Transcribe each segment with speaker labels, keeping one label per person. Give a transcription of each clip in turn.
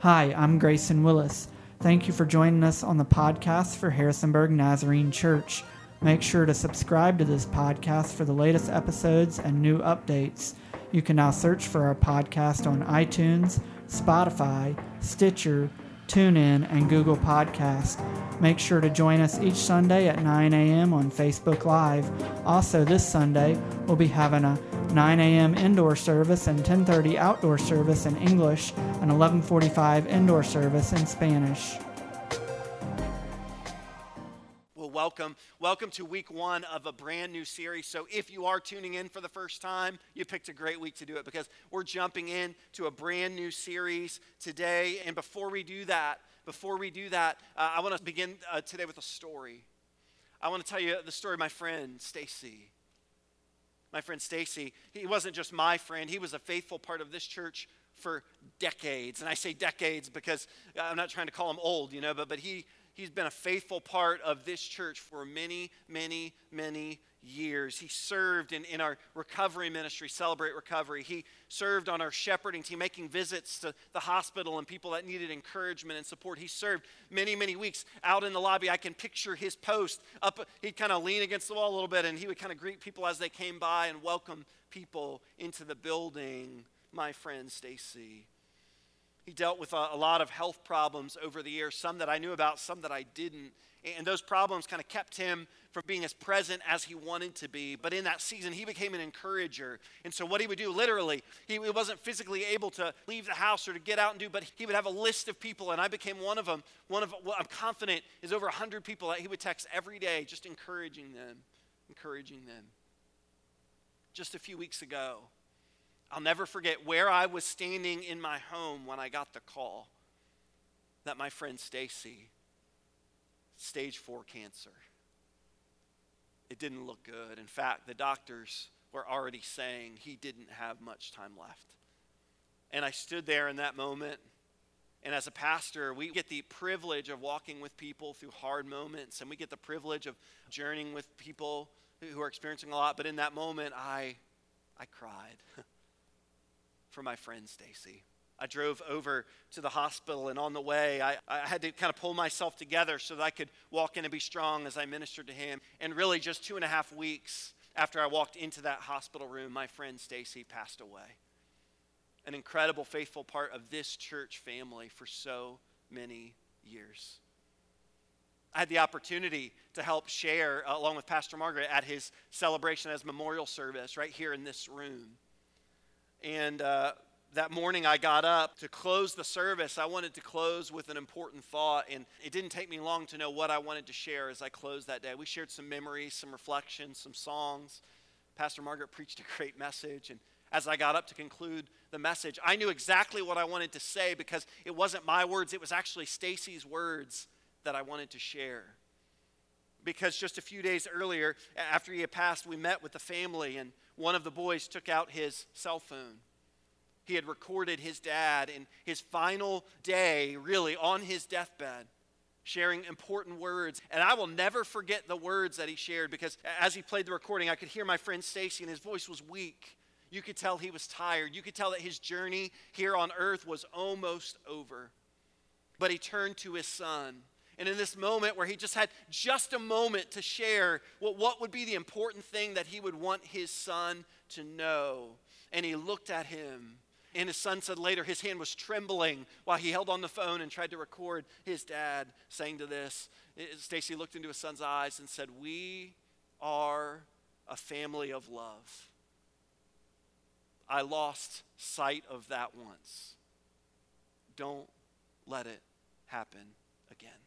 Speaker 1: Hi, I'm Grayson Willis. Thank you for joining us on the podcast for Harrisonburg Nazarene Church. Make sure to subscribe to this podcast for the latest episodes and new updates. You can now search for our podcast on iTunes, Spotify, Stitcher, TuneIn, and Google Podcast. Make sure to join us each Sunday at 9 a.m. on Facebook Live. Also, this Sunday, we'll be having a 9 a.m. indoor service and 10:30 outdoor service in English and 11:45 indoor service in Spanish.
Speaker 2: Welcome. Welcome to week one of a brand new series. So, if you are tuning in for the first time, you picked a great week to do it because we're jumping in to a brand new series today. And before we do that, before we do that, uh, I want to begin uh, today with a story. I want to tell you the story of my friend Stacy. My friend Stacy, he wasn't just my friend, he was a faithful part of this church for decades. And I say decades because I'm not trying to call him old, you know, but, but he, he's been a faithful part of this church for many, many, many years. He served in, in our recovery ministry, Celebrate Recovery. He served on our shepherding team, making visits to the hospital and people that needed encouragement and support. He served many, many weeks out in the lobby. I can picture his post up. He'd kind of lean against the wall a little bit and he would kind of greet people as they came by and welcome people into the building. My friend Stacy. He dealt with a, a lot of health problems over the years, some that I knew about, some that I didn't. And those problems kind of kept him from being as present as he wanted to be. But in that season, he became an encourager. And so, what he would do, literally, he wasn't physically able to leave the house or to get out and do, but he would have a list of people, and I became one of them. One of what I'm confident is over 100 people that he would text every day, just encouraging them, encouraging them. Just a few weeks ago, I'll never forget where I was standing in my home when I got the call that my friend Stacy stage four cancer. It didn't look good. In fact, the doctors were already saying he didn't have much time left. And I stood there in that moment. And as a pastor, we get the privilege of walking with people through hard moments, and we get the privilege of journeying with people who are experiencing a lot. But in that moment, I, I cried for my friend Stacy. I drove over to the hospital, and on the way, I, I, had to kind of pull myself together so that I could walk in and be strong as I ministered to him. And really, just two and a half weeks after I walked into that hospital room, my friend Stacy passed away. An incredible, faithful part of this church family for so many years. I had the opportunity to help share, uh, along with Pastor Margaret, at his celebration as memorial service right here in this room. And uh, that morning I got up to close the service, I wanted to close with an important thought. And it didn't take me long to know what I wanted to share as I closed that day. We shared some memories, some reflections, some songs. Pastor Margaret preached a great message. And as I got up to conclude the message, I knew exactly what I wanted to say because it wasn't my words, it was actually Stacy's words that I wanted to share. Because just a few days earlier, after he had passed, we met with the family, and one of the boys took out his cell phone he had recorded his dad in his final day, really on his deathbed, sharing important words. And I will never forget the words that he shared because as he played the recording, I could hear my friend Stacy, and his voice was weak. You could tell he was tired. You could tell that his journey here on earth was almost over. But he turned to his son. And in this moment where he just had just a moment to share what, what would be the important thing that he would want his son to know, and he looked at him and his son said later his hand was trembling while he held on the phone and tried to record his dad saying to this. Stacy looked into his son's eyes and said, We are a family of love. I lost sight of that once. Don't let it happen again.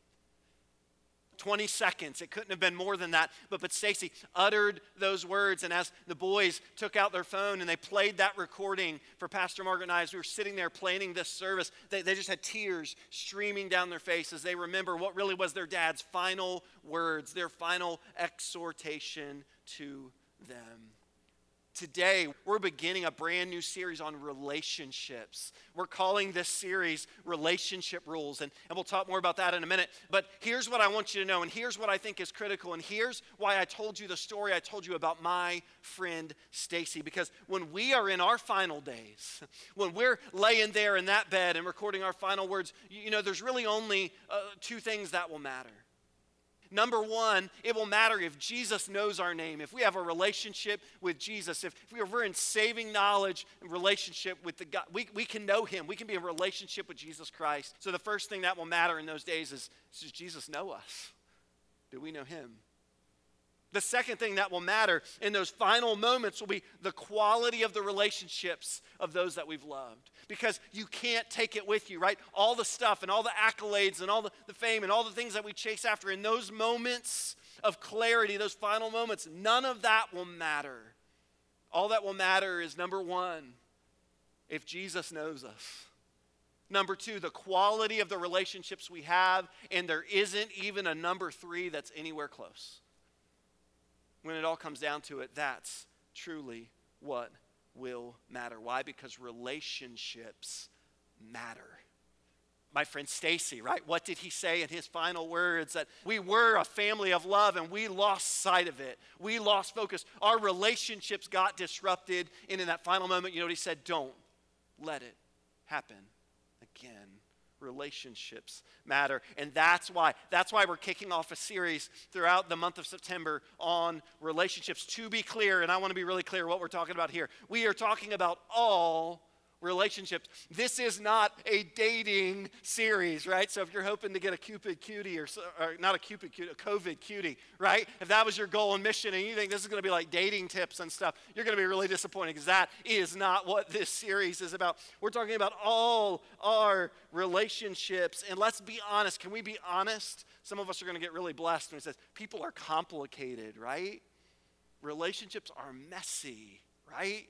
Speaker 2: 20 seconds. It couldn't have been more than that. But, but Stacy uttered those words. And as the boys took out their phone and they played that recording for Pastor Margaret and I, as we were sitting there planning this service, they, they just had tears streaming down their faces. They remember what really was their dad's final words, their final exhortation to them. Today we're beginning a brand new series on relationships. We're calling this series Relationship Rules, and, and we'll talk more about that in a minute. But here's what I want you to know, and here's what I think is critical, and here's why I told you the story I told you about my friend Stacy. Because when we are in our final days, when we're laying there in that bed and recording our final words, you know, there's really only uh, two things that will matter. Number one, it will matter if Jesus knows our name, if we have a relationship with Jesus, if, if we're in saving knowledge and relationship with the God, we, we can know him. We can be in relationship with Jesus Christ. So the first thing that will matter in those days is does Jesus know us? Do we know him? The second thing that will matter in those final moments will be the quality of the relationships of those that we've loved. Because you can't take it with you, right? All the stuff and all the accolades and all the, the fame and all the things that we chase after in those moments of clarity, those final moments, none of that will matter. All that will matter is number one, if Jesus knows us. Number two, the quality of the relationships we have, and there isn't even a number three that's anywhere close when it all comes down to it, that's truly what will matter. Why? Because relationships matter. My friend Stacy, right? What did he say in his final words? That we were a family of love and we lost sight of it. We lost focus. Our relationships got disrupted. And in that final moment, you know what he said? Don't let it happen again relationships matter. And that's why that's why we're kicking off a series throughout the month of september on relationships. To be clear and i want to be really clear what we're talking about here we are talking about all relationships. This is not a dating series, right? So if you're hoping to get a Cupid cutie or, or, not a Cupid cutie, a COVID cutie, right? If that was your goal and mission and you think this is going to be like dating tips and stuff, you're going to be really disappointed because that is not what this series is about. We're talking about all our relationships. And let's be honest. Can we be honest? Some of us are going to get really blessed when it says people are complicated, right? Relationships are messy, right?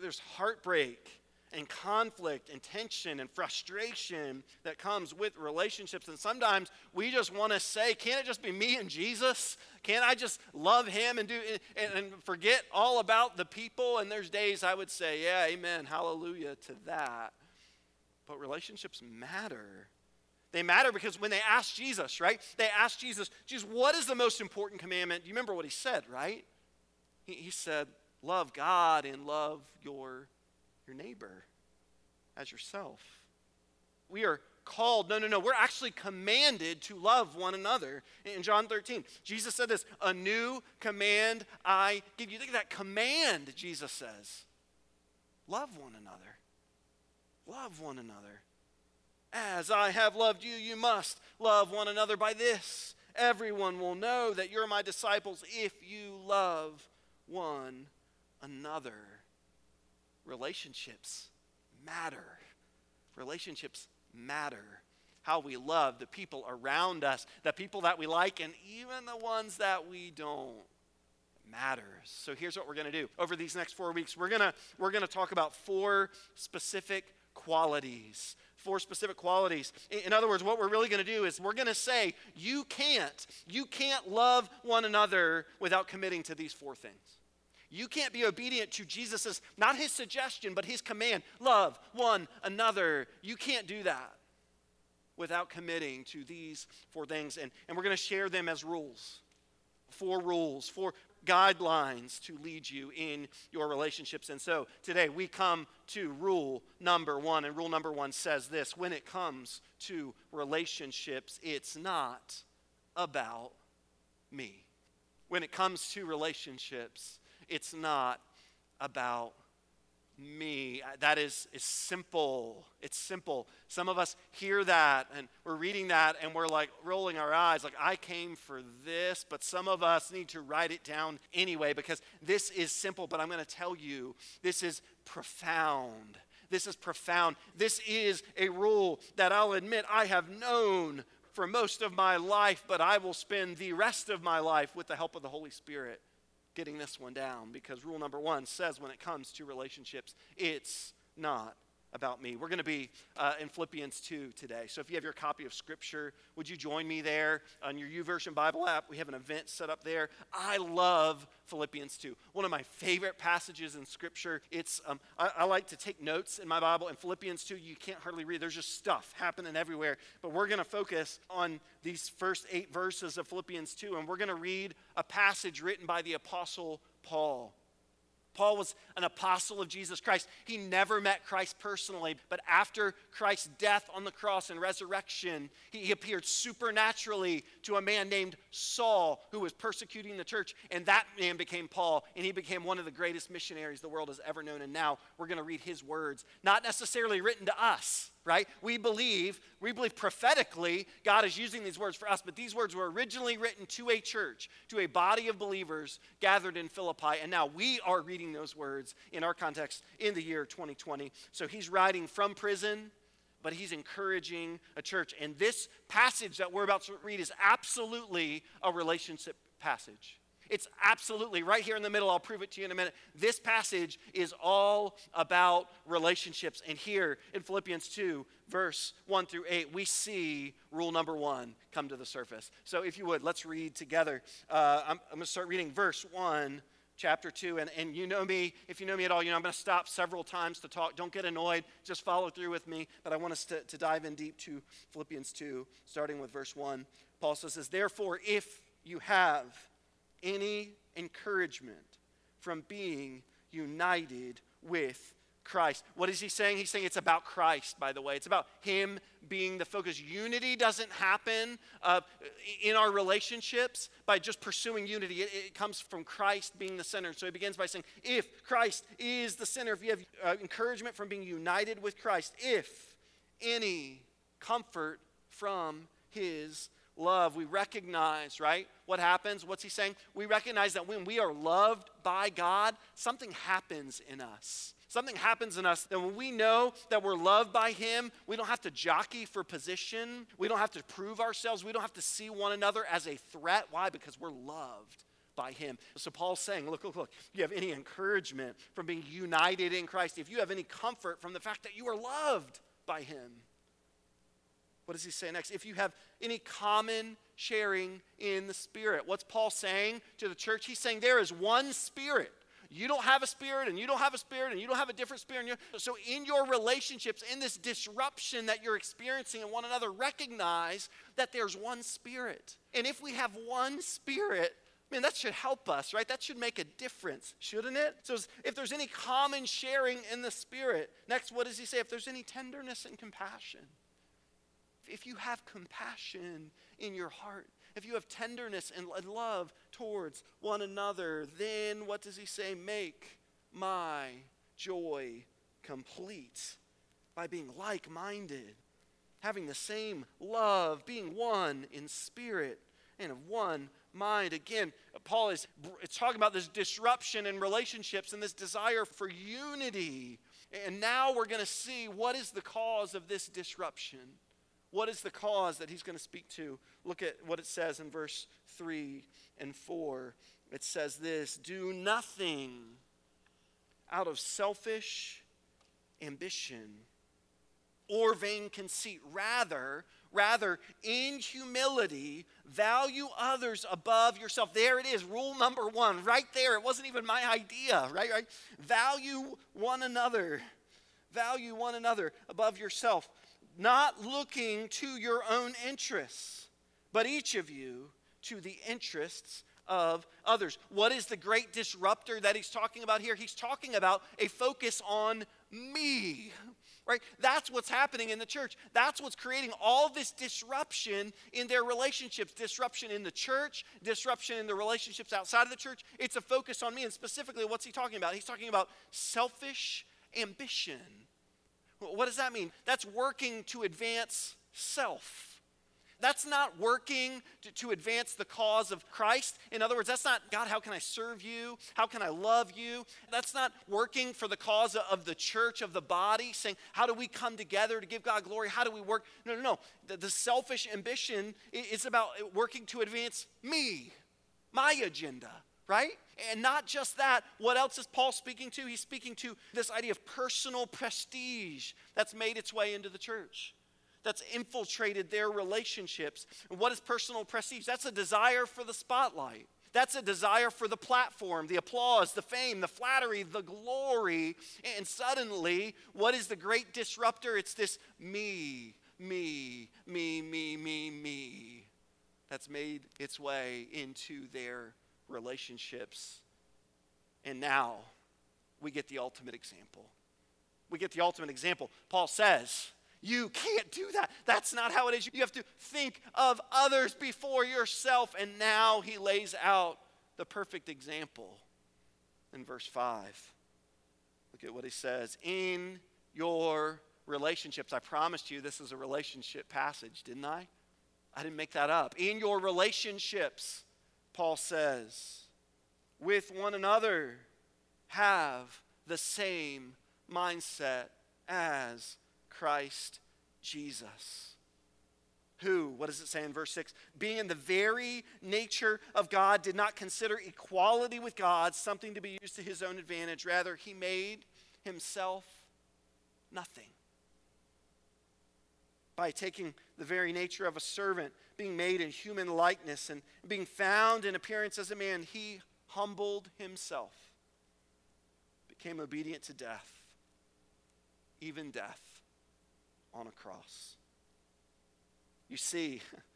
Speaker 2: There's heartbreak and conflict and tension and frustration that comes with relationships. And sometimes we just want to say, can't it just be me and Jesus? Can't I just love him and do and, and, forget all about the people? And there's days I would say, yeah, amen, hallelujah to that. But relationships matter. They matter because when they asked Jesus, right? They asked Jesus, Jesus, what is the most important commandment? Do you remember what he said, right? He, he said, love God and love your, your neighbor as yourself. We are called, no, no, no, we're actually commanded to love one another. In John 13, Jesus said this a new command I give you. Look at that command, Jesus says. Love one another. Love one another. As I have loved you, you must love one another by this. Everyone will know that you're my disciples if you love one another. Relationships matter. Relationships matter. How we love the people around us, the people that we like, and even the ones that we don't matters. So here's what we're going to do. Over these next 4 weeks, we're going to we're going to talk about four specific qualities. Four specific qualities. In other words, what we're really going to do is we're going to say you can't you can't love one another without committing to these four things. You can't be obedient to Jesus' not his suggestion, but his command love one another. You can't do that without committing to these four things. And, and we're going to share them as rules four rules, four guidelines to lead you in your relationships. And so today we come to rule number one. And rule number one says this when it comes to relationships, it's not about me. When it comes to relationships, it's not about me. That is, is simple. It's simple. Some of us hear that and we're reading that and we're like rolling our eyes, like, I came for this. But some of us need to write it down anyway because this is simple. But I'm going to tell you, this is profound. This is profound. This is a rule that I'll admit I have known for most of my life, but I will spend the rest of my life with the help of the Holy Spirit getting this one down because rule number one says when it comes to relationships, it's not about me. We're going to be uh, in Philippians 2 today. So if you have your copy of Scripture, would you join me there on your YouVersion Bible app? We have an event set up there. I love Philippians 2. One of my favorite passages in Scripture. It's um, I, I, like to take notes in my Bible. In Philippians 2, you can't hardly read. There's just stuff happening everywhere. But we're going to focus on these first eight verses of Philippians 2, and we're going to read a passage written by the Apostle Paul. Paul was an apostle of Jesus Christ. He never met Christ personally, but after Christ's death on the cross and resurrection, he, appeared supernaturally to a man named Saul who was persecuting the church. And that man became Paul, and he became one of the greatest missionaries the world has ever known. And now we're going to read his words, not necessarily written to us, right? We believe, we believe prophetically God is using these words for us, but these words were originally written to a church, to a body of believers gathered in Philippi, and now we are reading those words in our context in the year 2020. So he's writing from prison, but he's encouraging a church. And this passage that we're about to read is absolutely a relationship passage. It's absolutely right here in the middle. I'll prove it to you in a minute. This passage is all about relationships. And here in Philippians 2, verse 1 through 8, we see rule number one come to the surface. So if you would, let's read together. Uh, I'm, I'm going to start reading verse 1 chapter 2. And, and you know me, if you know me at all, you know I'm going to stop several times to talk. Don't get annoyed. Just follow through with me. But I want us to, to dive in deep to Philippians 2, starting with verse 1. Paul says, Therefore, if you have any encouragement from being united with Christ. What is he saying? He's saying it's about Christ, by the way. It's about Him being the focus. Unity doesn't happen uh, in our relationships by just pursuing unity, it, it, comes from Christ being the center. So he begins by saying, if Christ is the center, if you have uh, encouragement from being united with Christ, if any comfort from His love, we recognize, right? What happens? What's he saying? We recognize that when we are loved by God, something happens in us. Something happens in us that when we know that we're loved by Him, we don't have to jockey for position. We don't have to prove ourselves. We don't have to see one another as a threat. Why? Because we're loved by him. So Paul's saying, look, look, look, you have any encouragement from being united in Christ, if you have any comfort from the fact that you are loved by him, what does he say next? If you have any common sharing in the Spirit. What's Paul saying to the church? He's saying there is one Spirit. You don't have a spirit, and you don't have a spirit, and you don't have a different spirit. so, in your relationships, in this disruption that you're experiencing in one another, recognize that there's one spirit. And if we have one spirit, Man, that should help us, right? That should make a difference, shouldn't it? So, if there's any common sharing in the Spirit, next, what does he say? If there's any tenderness and compassion, if you have compassion in your heart, if you have tenderness and love towards one another, then what does he say? Make my joy complete by being like minded, having the same love, being one in spirit and of one mind. Again, Paul is talking about this disruption in relationships and this desire for unity. And now we're going to see what is the cause of this disruption. What is the cause that he's going to speak to? Look at what it says in verse 3 and 4. It says this Do nothing out of selfish ambition or vain conceit. Rather, rather, in humility, value others above yourself. There it is, rule number one, right there. It wasn't even my idea, right? right? Value one another. Value one another above yourself not looking to your own interests, but each of you to the interests of others. What is the great disruptor that he's talking about here? He's talking about a focus on me. Right? That's what's happening in the church. That's what's creating all this disruption in their relationships, disruption in the church, disruption in the relationships outside of the church. It's a focus on me. And specifically, what's he talking about? He's talking about selfish ambition what does that mean? That's working to advance self. That's not working to, to, advance the cause of Christ. In other words, that's not, God, how can I serve you? How can I love you? That's not working for the cause of the church, of the body, saying, how do we come together to give God glory? How do we work? No, no, no. The, the selfish ambition is about working to advance me, my agenda right? And not just that, what else is Paul speaking to? He's speaking to this idea of personal prestige that's made its way into the church, that's infiltrated their relationships. And what is personal prestige? That's a desire for the spotlight. That's a desire for the platform, the applause, the fame, the flattery, the glory. And suddenly, what is the great disruptor? It's this me, me, me, me, me, me that's made its way into their relationships. And now we get the ultimate example. We get the ultimate example. Paul says, You can't do that. That's not how it is. You have to think of others before yourself. And now he lays out the perfect example in verse 5. Look at what he says. In your relationships, I promised you this is a relationship passage, didn't I? I didn't make that up. In your relationships, Paul says, with one another, have the same mindset as Christ Jesus. Who, what does it say in verse 6? Being in the very nature of God, did not consider equality with God something to be used to his own advantage. Rather, he made himself nothing by taking the very nature of a servant, being made in human likeness, and being found in appearance as a man, he humbled himself, became obedient to death, even death on a cross. You see,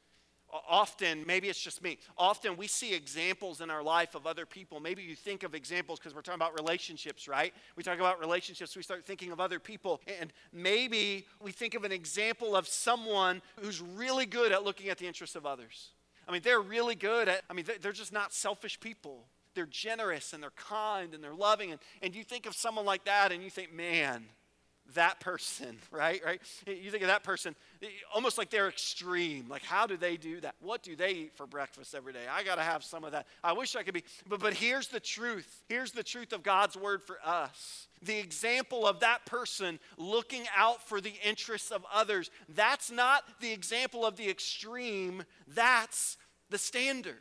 Speaker 2: often, maybe it's just me, often we see examples in our life of other people. Maybe you think of examples because we're talking about relationships, right? We talk about relationships, we start thinking of other people. And maybe we think of an example of someone who's really good at looking at the interests of others. I mean, they're really good at, I mean, they're just not selfish people. They're generous and they're kind and they're loving. And, and you think of someone like that and you think, man, that person, right? Right? You think of that person eh, almost like they're extreme. Like, how do they do that? What do they eat for breakfast every day? I got to have some of that. I wish I could be. But, but here's the truth. Here's the truth of God's word for us. The example of that person looking out for the interests of others, that's not the example of the extreme, that's the standard.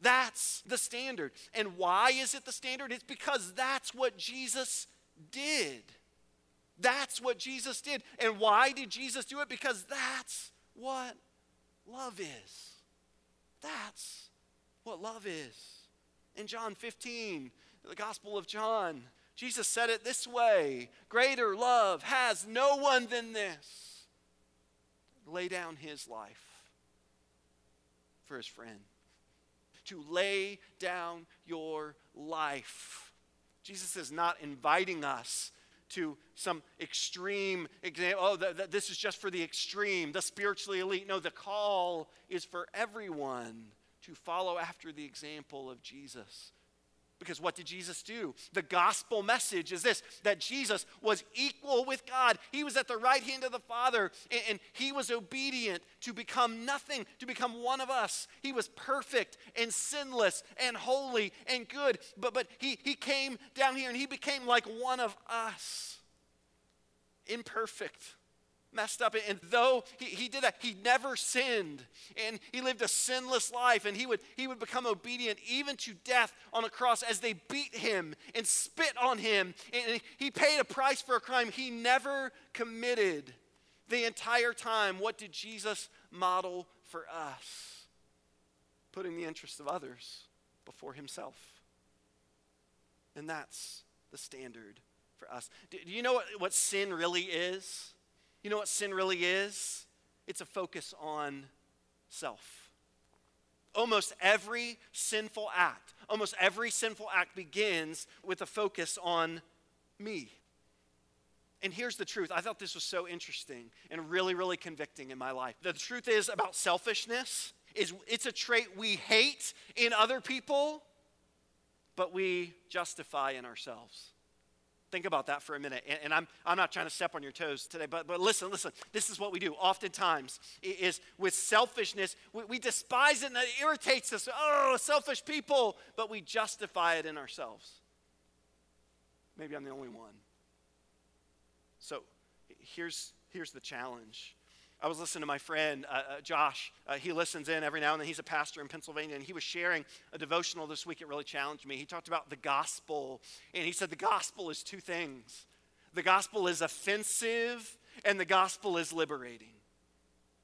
Speaker 2: That's the standard. And why is it the standard? It's because that's what Jesus did. That's what Jesus did. And why did Jesus do it? Because that's what love is. That's what love is. In John 15, the Gospel of John, Jesus said it this way Greater love has no one than this lay down his life for his friend. To lay down your life. Jesus is not inviting us to some extreme example. Oh, the, the, this is just for the extreme, the spiritually elite. No, the call is for everyone to follow after the example of Jesus. Because what did Jesus do? The gospel message is this that Jesus was equal with God. He was at the right hand of the Father, and, and, he was obedient to become nothing, to become one of us. He was perfect and sinless and holy and good. But, but he, he came down here and he became like one of us, imperfect messed up. And though he, he did that, he never sinned. And he lived a sinless life. And he would, he would become obedient even to death on a cross as they beat him and spit on him. And he paid a price for a crime he never committed the entire time. What did Jesus model for us? Putting the interests of others before himself. And that's the standard for us. Do, do you know what, what sin really is? You know what sin really is? It's a focus on self. Almost every sinful act, almost every sinful act begins with a focus on me. And here's the truth. I thought this was so interesting and really, really convicting in my life. The truth is about selfishness is it's a trait we hate in other people, but we justify in ourselves. Think about that for a minute. And, and, I'm, I'm not trying to step on your toes today, but, but listen, listen. This is what we do oftentimes is with selfishness, we, we despise it and it irritates us. Oh, selfish people, but we justify it in ourselves. Maybe I'm the only one. So here's, here's the challenge. I was listening to my friend uh, uh, Josh. Uh, he listens in every now and then. He's a pastor in Pennsylvania, and he was sharing a devotional this week. It really challenged me. He talked about the gospel, and he said the gospel is two things the gospel is offensive, and the gospel is liberating.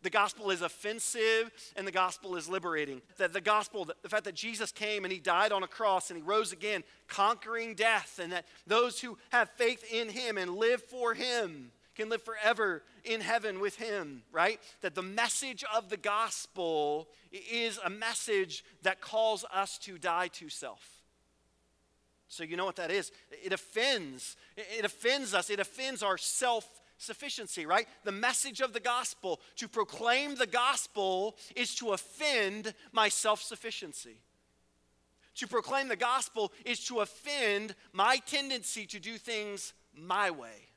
Speaker 2: The gospel is offensive and the gospel is liberating. That the gospel, the fact that Jesus came and he died on a cross and he rose again, conquering death, and that those who have faith in him and live for him can live forever in heaven with him, right? That the message of the gospel is a message that calls us to die to self. So, you know what that is? It offends. It offends us. It offends our self sufficiency, right? The message of the gospel, to proclaim the gospel, is to offend my self sufficiency. To proclaim the gospel is to offend my tendency to do things my way.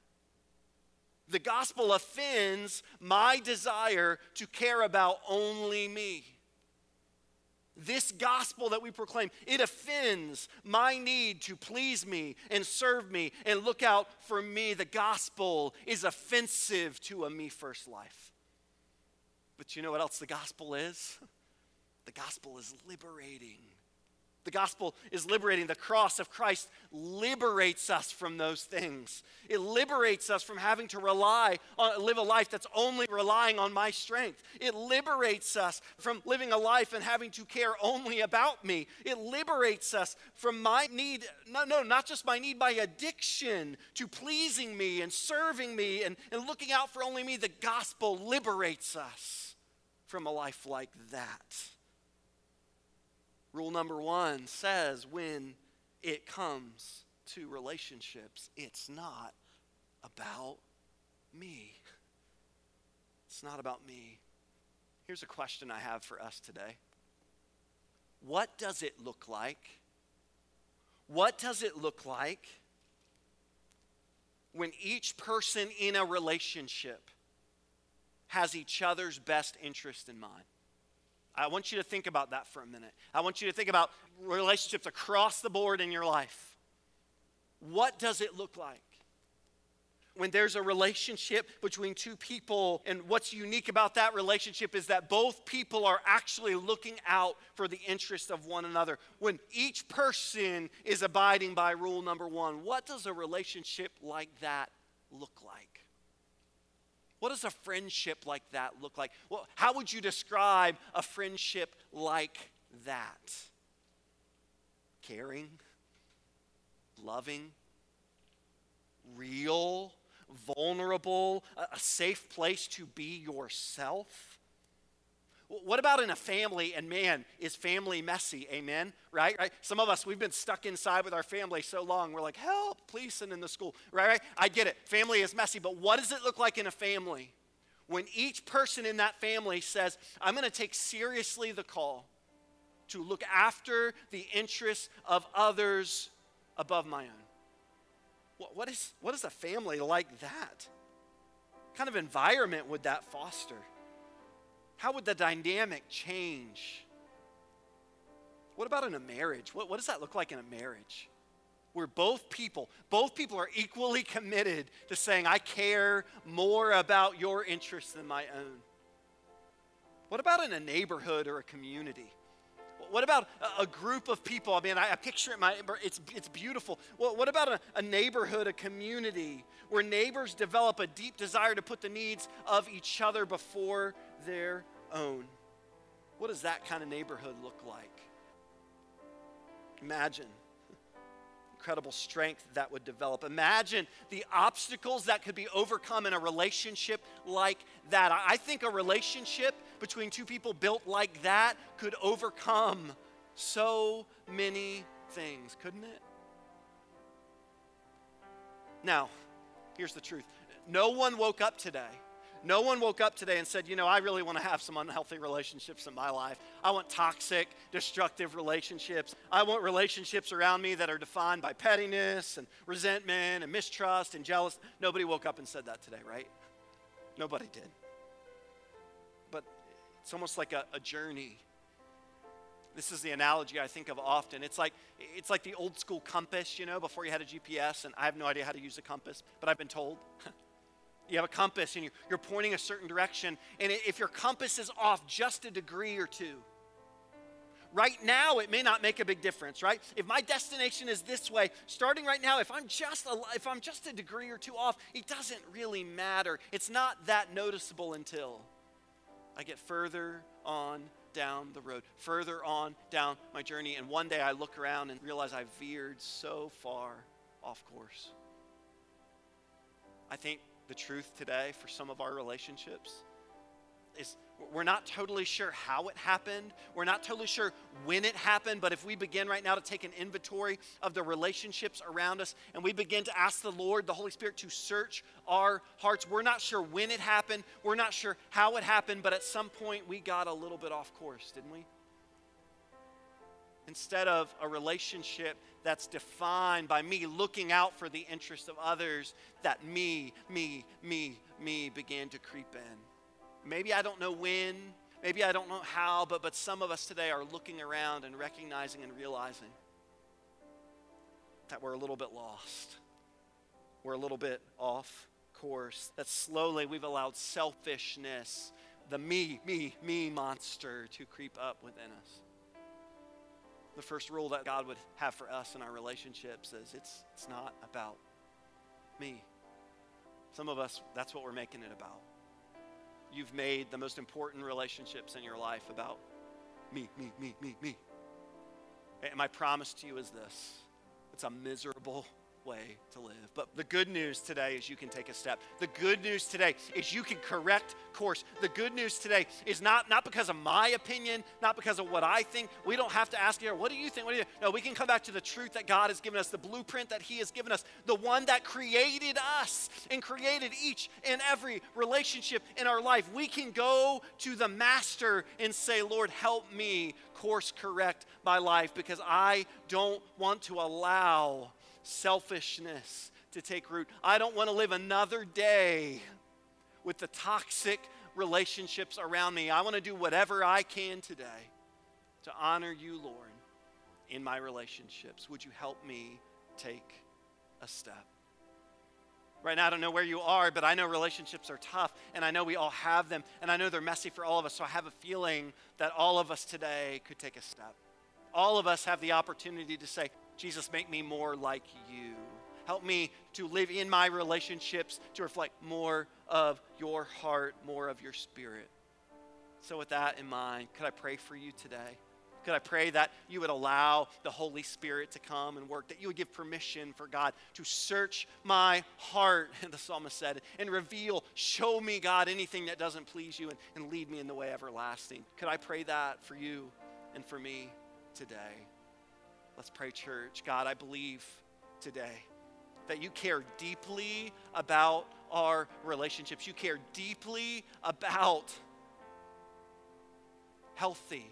Speaker 2: The gospel offends my desire to care about only me. This gospel that we proclaim, it offends my need to please me and serve me and look out for me. The gospel is offensive to a me first life. But you know what else the gospel is? The gospel is liberating. The gospel is liberating. The cross of Christ liberates us from those things. It liberates us from having to rely on live a life that's only relying on my strength. It liberates us from living a life and having to care only about me. It liberates us from my need, no, no, not just my need, my addiction to pleasing me and serving me and, and looking out for only me. The gospel liberates us from a life like that. Rule number one says when it comes to relationships, it's not about me. It's not about me. Here's a question I have for us today What does it look like? What does it look like when each person in a relationship has each other's best interest in mind? I want you to think about that for a minute. I want you to think about relationships across the board in your life. What does it look like? When there's a relationship between two people, and what's unique about that relationship is that both people are actually looking out for the interest of one another. When each person is abiding by rule number one, what does a relationship like that look like? What does a friendship like that look like? Well, how would you describe a friendship like that? Caring, loving, real, vulnerable, a safe place to be yourself. What about in a family? And man, is family messy? Amen. Right? Right. Some of us we've been stuck inside with our family so long. We're like, help, please send in the school. Right? Right. I get it. Family is messy, but what does it look like in a family when each person in that family says, "I'm going to take seriously the call to look after the interests of others above my own"? What, what is what is a family like that? What kind of environment would that foster? How would the dynamic change? What about in a marriage? What, what does that look like in a marriage? Where both people, both people are equally committed to saying, I care more about your interests than my own. What about in a neighborhood or a community? What about a, group of people? I mean, I, picture it, my, it's, it's beautiful. What, what about a, a neighborhood, a community, where neighbors develop a deep desire to put the needs of each other before their own. What does that kind of neighborhood look like? Imagine incredible strength that would develop. Imagine the obstacles that could be overcome in a relationship like that. I think a relationship between two people built like that could overcome so many things, couldn't it? Now, here's the truth no one woke up today no one woke up today and said, you know, I really want to have some unhealthy relationships in my life. I want toxic, destructive relationships. I want relationships around me that are defined by pettiness and resentment and mistrust and jealousy. Nobody woke up and said that today, right? Nobody did. It's almost like a, a journey. This is the analogy I think of often. It's like it's like the old school compass, you know, before you had a GPS, and I have no idea how to use a compass, but I've been told You have a compass and you're, you're pointing a certain direction. And if your compass is off just a degree or two, right now it may not make a big difference right if my destination is this way starting right now if i'm just a, if i'm just a degree or two off it doesn't really matter it's not that noticeable until i get further on down the road further on down my journey and one day i look around and realize i've veered so far off course. I think the truth today for some of our relationships is we're not totally sure how it happened. We're not totally sure when it happened, but if we begin right now to take an inventory of the relationships around us and we begin to ask the Lord, the Holy Spirit, to search our hearts, we're not sure when it happened. We're not sure how it happened, but at some point we got a little bit off course, didn't we? Instead of a relationship that's defined by me looking out for the interests of others, that me, me, me, me began to creep in. Maybe I don't know when, maybe I don't know how, but, but some of us today are looking around and recognizing and realizing that we're a little bit lost. We're a little bit off course. That slowly we've allowed selfishness, the me, me, me monster to creep up within us. The first rule that God would have for us in our relationships is it's, it's not about me. Some of us, that's what we're making it about you've made the most important relationships in your life about me, me, me, me, me. And my promise to you is this it's a miserable way to live. But the good news today is you can take a step. The good news today is you can correct course. The good news today is not, not because of my opinion, not because of what I think. We don't have to ask here, what do you think? What do you No, we can come back to the truth that God has given us, the blueprint that He has given us, the one that created us and created each and every relationship in our life. We can go to the Master and say, Lord, help me course correct my life because I don't want to allow selfishness to take root. I don't want to live another day with the toxic relationships around me. I want to do whatever I can today to honor you, Lord, in my relationships. Would you help me take a step? Right now, I don't know where you are, but I know relationships are tough, and I know we all have them, and I know they're messy for all of us. So I have a feeling that all of us today could take a step. All of us have the opportunity to say, Jesus, make me more like you. Help me to live in my relationships to reflect more of your heart, more of your spirit. So, with that in mind, could I pray for you today? Could I pray that you would allow the Holy Spirit to come and work, that you would give permission for God to search my heart, the psalmist said, and reveal, show me, God, anything that doesn't please you and, and lead me in the way everlasting. Could I pray that for you and for me today? Let's pray, church. God, I believe today that you care deeply about our relationships. You care deeply about healthy,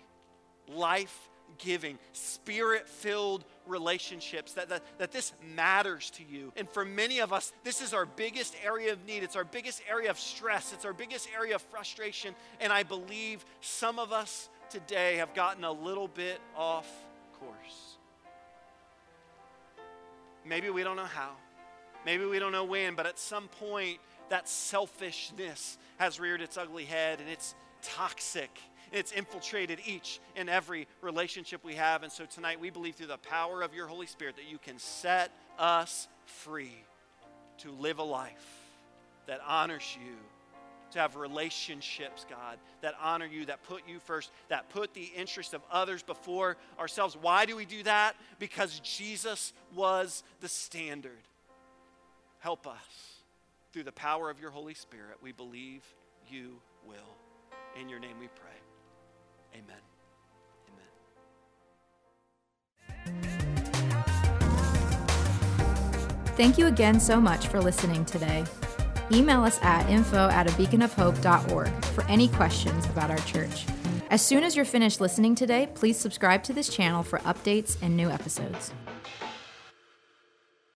Speaker 2: life giving, spirit filled relationships, that, that, that this matters to you. And for many of us, this is our biggest area of need. It's our biggest area of stress. It's our biggest area of frustration. And I believe some of us today have gotten a little bit off course. Maybe we don't know how. Maybe we don't know when, but at some point, that selfishness has reared its ugly head and it's toxic. It's infiltrated each and every relationship we have. And so tonight, we believe through the power of your Holy Spirit that you can set us free to live a life that honors you to have relationships, God, that honor you, that put you first, that put the interest of others before ourselves. Why do we do that? Because Jesus was the standard. Help us. Through the power of your Holy Spirit, we believe you will. In your name we pray. Amen. Amen.
Speaker 3: Thank you again so much for listening today. Email us at info at a beaconofhope.org for any questions about our church. As soon as you're finished listening today, please subscribe to this channel for updates and new episodes.